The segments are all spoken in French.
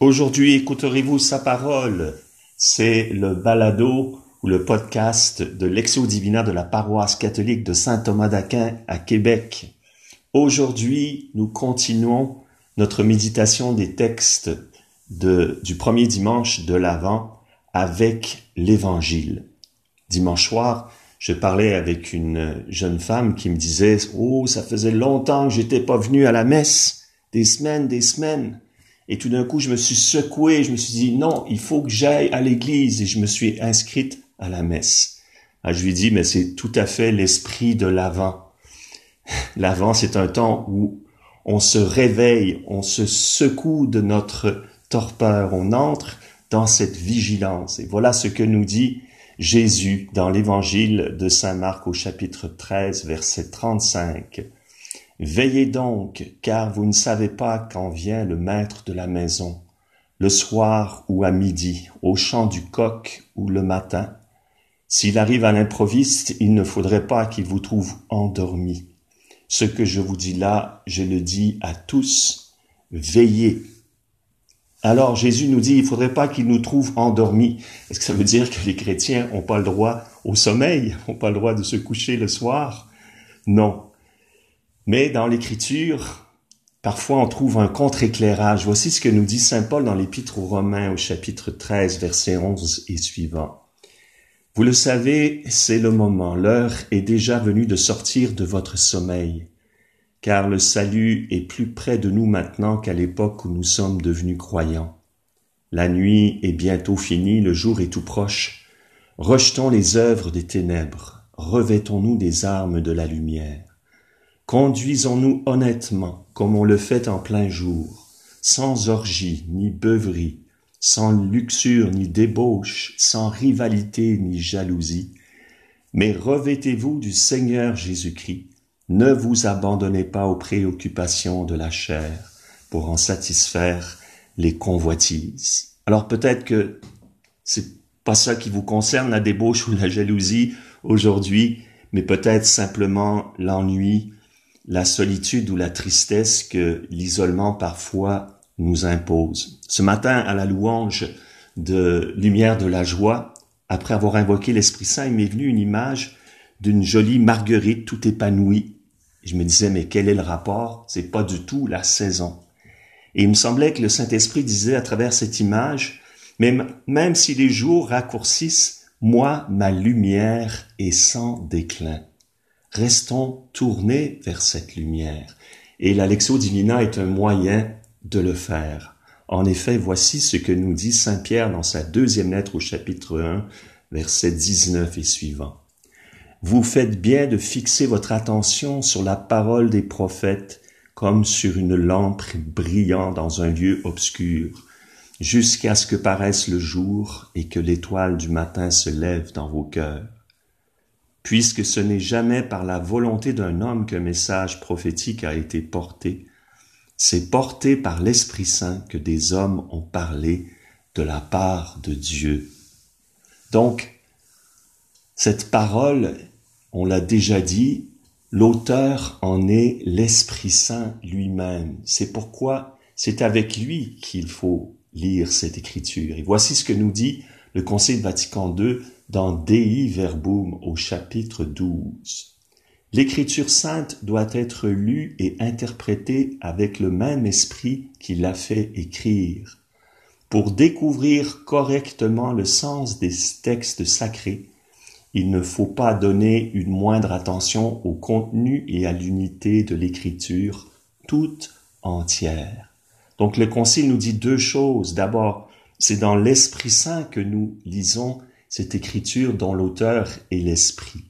Aujourd'hui, écouterez-vous sa parole. C'est le balado ou le podcast de l'Exo Divina de la paroisse catholique de Saint Thomas d'Aquin à Québec. Aujourd'hui, nous continuons notre méditation des textes du premier dimanche de l'Avent avec l'Évangile. Dimanche soir, je parlais avec une jeune femme qui me disait Oh, ça faisait longtemps que j'étais pas venu à la messe, des semaines, des semaines. Et tout d'un coup, je me suis secoué, je me suis dit non, il faut que j'aille à l'église et je me suis inscrite à la messe. Ah, je lui dis mais c'est tout à fait l'esprit de l'avant. L'avant, c'est un temps où on se réveille, on se secoue de notre torpeur, on entre dans cette vigilance. Et voilà ce que nous dit Jésus dans l'évangile de Saint Marc au chapitre 13, verset 35. Veillez donc, car vous ne savez pas quand vient le maître de la maison, le soir ou à midi, au chant du coq ou le matin. S'il arrive à l'improviste, il ne faudrait pas qu'il vous trouve endormi. Ce que je vous dis là, je le dis à tous, veillez. Alors Jésus nous dit, il faudrait pas qu'il nous trouve endormis. Est-ce que ça veut dire que les chrétiens n'ont pas le droit au sommeil, n'ont pas le droit de se coucher le soir? Non. Mais dans l'Écriture, parfois on trouve un contre-éclairage. Voici ce que nous dit Saint Paul dans l'Épître aux Romains au chapitre 13, verset 11 et suivant. Vous le savez, c'est le moment, l'heure est déjà venue de sortir de votre sommeil car le salut est plus près de nous maintenant qu'à l'époque où nous sommes devenus croyants. La nuit est bientôt finie, le jour est tout proche. Rejetons les œuvres des ténèbres, revêtons-nous des armes de la lumière. Conduisons-nous honnêtement, comme on le fait en plein jour, sans orgie ni beuverie, sans luxure ni débauche, sans rivalité ni jalousie, mais revêtez-vous du Seigneur Jésus-Christ, ne vous abandonnez pas aux préoccupations de la chair pour en satisfaire les convoitises. Alors peut-être que c'est pas ça qui vous concerne, la débauche ou la jalousie aujourd'hui, mais peut-être simplement l'ennui, la solitude ou la tristesse que l'isolement parfois nous impose. Ce matin, à la louange de Lumière de la joie, après avoir invoqué l'Esprit Saint, il m'est venu une image d'une jolie marguerite tout épanouie je me disais, mais quel est le rapport? C'est pas du tout la saison. Et il me semblait que le Saint-Esprit disait à travers cette image, même, même si les jours raccourcissent, moi, ma lumière est sans déclin. Restons tournés vers cette lumière. Et la Lexo Divina est un moyen de le faire. En effet, voici ce que nous dit Saint Pierre dans sa deuxième lettre au chapitre 1, verset 19 et suivant. Vous faites bien de fixer votre attention sur la parole des prophètes comme sur une lampe brillant dans un lieu obscur, jusqu'à ce que paraisse le jour et que l'étoile du matin se lève dans vos cœurs. Puisque ce n'est jamais par la volonté d'un homme qu'un message prophétique a été porté, c'est porté par l'Esprit Saint que des hommes ont parlé de la part de Dieu. Donc, cette parole on l'a déjà dit, l'auteur en est l'Esprit Saint lui-même. C'est pourquoi c'est avec lui qu'il faut lire cette écriture. Et voici ce que nous dit le Conseil Vatican II dans Dei Verbum au chapitre 12. L'écriture sainte doit être lue et interprétée avec le même esprit qui l'a fait écrire. Pour découvrir correctement le sens des textes sacrés, il ne faut pas donner une moindre attention au contenu et à l'unité de l'écriture toute entière. Donc le Concile nous dit deux choses. D'abord, c'est dans l'Esprit Saint que nous lisons cette écriture dont l'auteur est l'Esprit,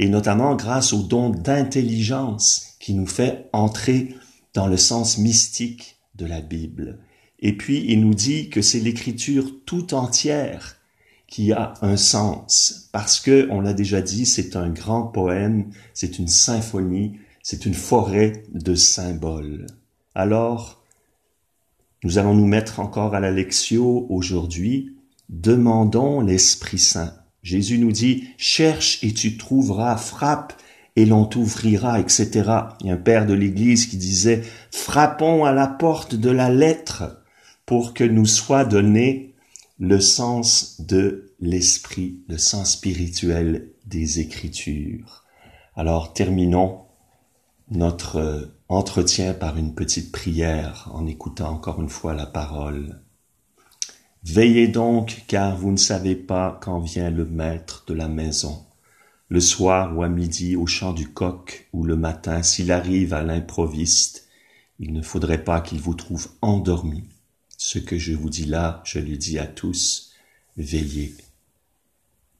et notamment grâce au don d'intelligence qui nous fait entrer dans le sens mystique de la Bible. Et puis il nous dit que c'est l'écriture tout entière qui a un sens parce que on l'a déjà dit, c'est un grand poème, c'est une symphonie, c'est une forêt de symboles. Alors, nous allons nous mettre encore à la lectio aujourd'hui. Demandons l'Esprit Saint. Jésus nous dit, cherche et tu trouveras, frappe et l'on t'ouvrira, etc. Il y a un père de l'Église qui disait, frappons à la porte de la lettre pour que nous soit donné le sens de l'esprit, le sens spirituel des Écritures. Alors terminons notre euh, entretien par une petite prière en écoutant encore une fois la parole. Veillez donc, car vous ne savez pas quand vient le maître de la maison, le soir ou à midi au chant du coq ou le matin, s'il arrive à l'improviste, il ne faudrait pas qu'il vous trouve endormi. Ce que je vous dis là, je le dis à tous, veillez.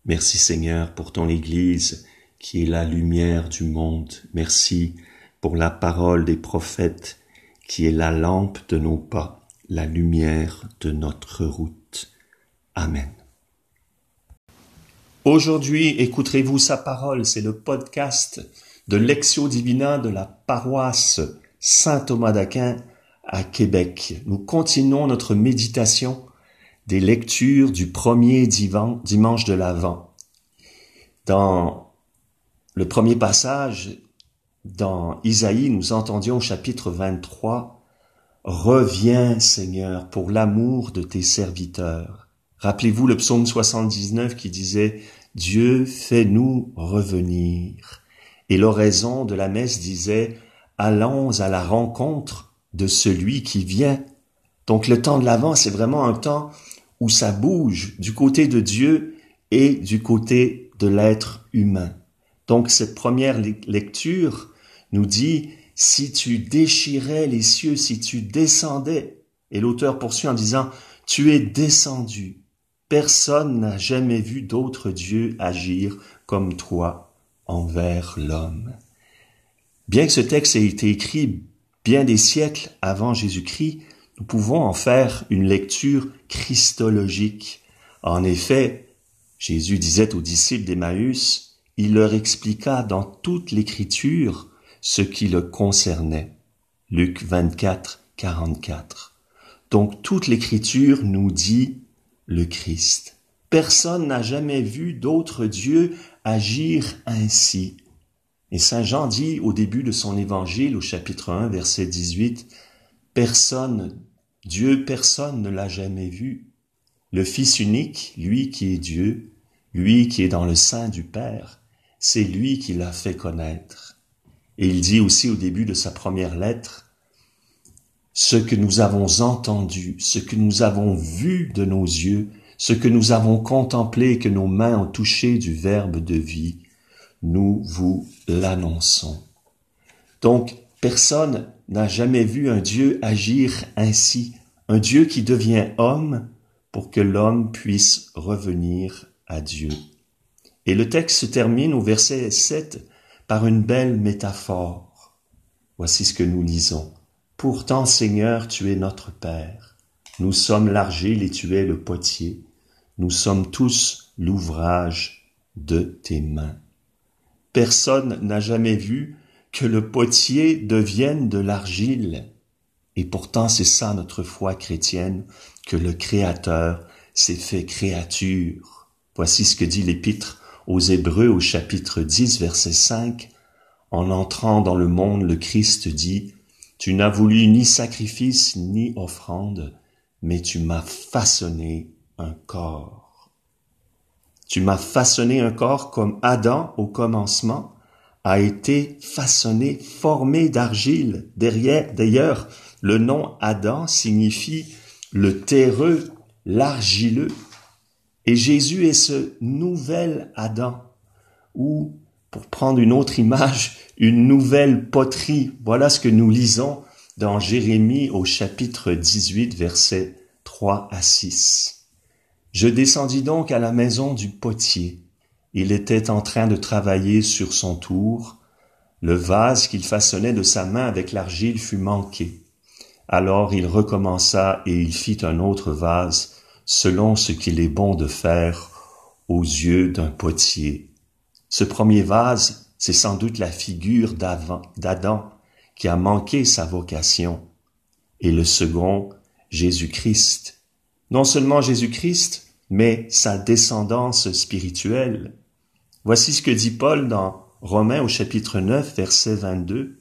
Merci Seigneur pour ton Église qui est la lumière du monde. Merci pour la parole des prophètes qui est la lampe de nos pas, la lumière de notre route. Amen. Aujourd'hui, écouterez-vous sa parole, c'est le podcast de l'Exio Divina de la paroisse Saint Thomas d'Aquin à Québec. Nous continuons notre méditation des lectures du premier dimanche de l'Avent. Dans le premier passage, dans Isaïe, nous entendions au chapitre 23, Reviens Seigneur pour l'amour de tes serviteurs. Rappelez-vous le psaume 79 qui disait, Dieu fais-nous revenir. Et l'oraison de la messe disait, Allons à la rencontre de celui qui vient. Donc le temps de l'avant, c'est vraiment un temps où ça bouge du côté de Dieu et du côté de l'être humain. Donc cette première lecture nous dit, si tu déchirais les cieux, si tu descendais, et l'auteur poursuit en disant, tu es descendu, personne n'a jamais vu d'autre Dieu agir comme toi envers l'homme. Bien que ce texte ait été écrit bien des siècles avant Jésus-Christ, nous pouvons en faire une lecture christologique. En effet, Jésus disait aux disciples d'Emmaüs, il leur expliqua dans toute l'écriture ce qui le concernait. Luc 24, 44. Donc toute l'écriture nous dit le Christ. Personne n'a jamais vu d'autre Dieu agir ainsi. Et Saint Jean dit au début de son évangile au chapitre 1 verset 18, Personne, Dieu personne ne l'a jamais vu. Le Fils unique, lui qui est Dieu, lui qui est dans le sein du Père, c'est lui qui l'a fait connaître. Et il dit aussi au début de sa première lettre, ce que nous avons entendu, ce que nous avons vu de nos yeux, ce que nous avons contemplé et que nos mains ont touché du Verbe de vie, nous vous l'annonçons. Donc, personne n'a jamais vu un Dieu agir ainsi, un Dieu qui devient homme pour que l'homme puisse revenir à Dieu. Et le texte se termine au verset 7 par une belle métaphore. Voici ce que nous lisons. Pourtant, Seigneur, tu es notre Père. Nous sommes l'argile et tu es le potier. Nous sommes tous l'ouvrage de tes mains. Personne n'a jamais vu que le potier devienne de l'argile. Et pourtant c'est ça notre foi chrétienne, que le Créateur s'est fait créature. Voici ce que dit l'Épître aux Hébreux au chapitre 10 verset 5. En entrant dans le monde, le Christ dit, Tu n'as voulu ni sacrifice ni offrande, mais tu m'as façonné un corps. Tu m'as façonné un corps comme Adam au commencement a été façonné, formé d'argile. Derrière, d'ailleurs, le nom Adam signifie le terreux, l'argileux. Et Jésus est ce nouvel Adam, ou, pour prendre une autre image, une nouvelle poterie. Voilà ce que nous lisons dans Jérémie au chapitre 18, versets 3 à 6. Je descendis donc à la maison du potier. Il était en train de travailler sur son tour. Le vase qu'il façonnait de sa main avec l'argile fut manqué. Alors il recommença et il fit un autre vase, selon ce qu'il est bon de faire aux yeux d'un potier. Ce premier vase, c'est sans doute la figure d'Adam qui a manqué sa vocation, et le second, Jésus-Christ. Non seulement Jésus-Christ, mais sa descendance spirituelle. Voici ce que dit Paul dans Romains au chapitre 9, verset 22.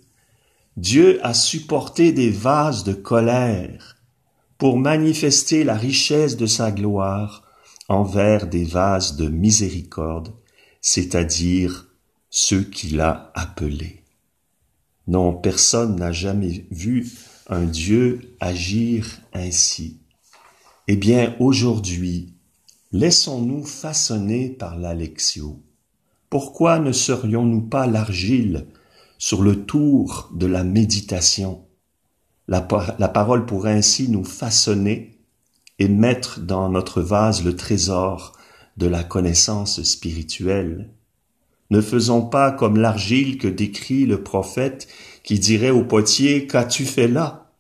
Dieu a supporté des vases de colère pour manifester la richesse de sa gloire envers des vases de miséricorde, c'est-à-dire ceux qu'il a appelés. Non, personne n'a jamais vu un Dieu agir ainsi. Eh bien, aujourd'hui, laissons-nous façonner par l'Alexio. Pourquoi ne serions-nous pas l'argile sur le tour de la méditation? La, parole pourrait ainsi nous façonner et mettre dans notre vase le trésor de la connaissance spirituelle. Ne faisons pas comme l'argile que décrit le prophète qui dirait au potier Qu'as-tu fait là?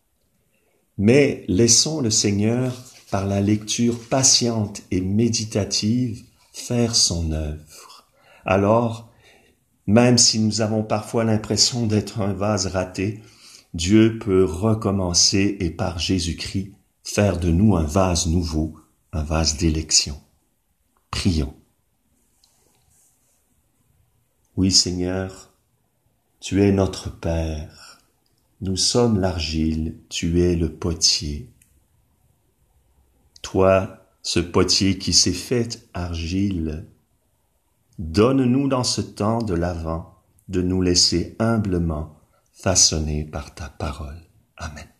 Mais laissons le Seigneur, par la lecture patiente et méditative, faire son œuvre. Alors, même si nous avons parfois l'impression d'être un vase raté, Dieu peut recommencer et par Jésus-Christ faire de nous un vase nouveau, un vase d'élection. Prions. Oui Seigneur, tu es notre Père, nous sommes l'argile, tu es le potier. Toi, ce potier qui s'est fait argile, donne-nous dans ce temps de l'avant de nous laisser humblement façonné par ta parole. Amen.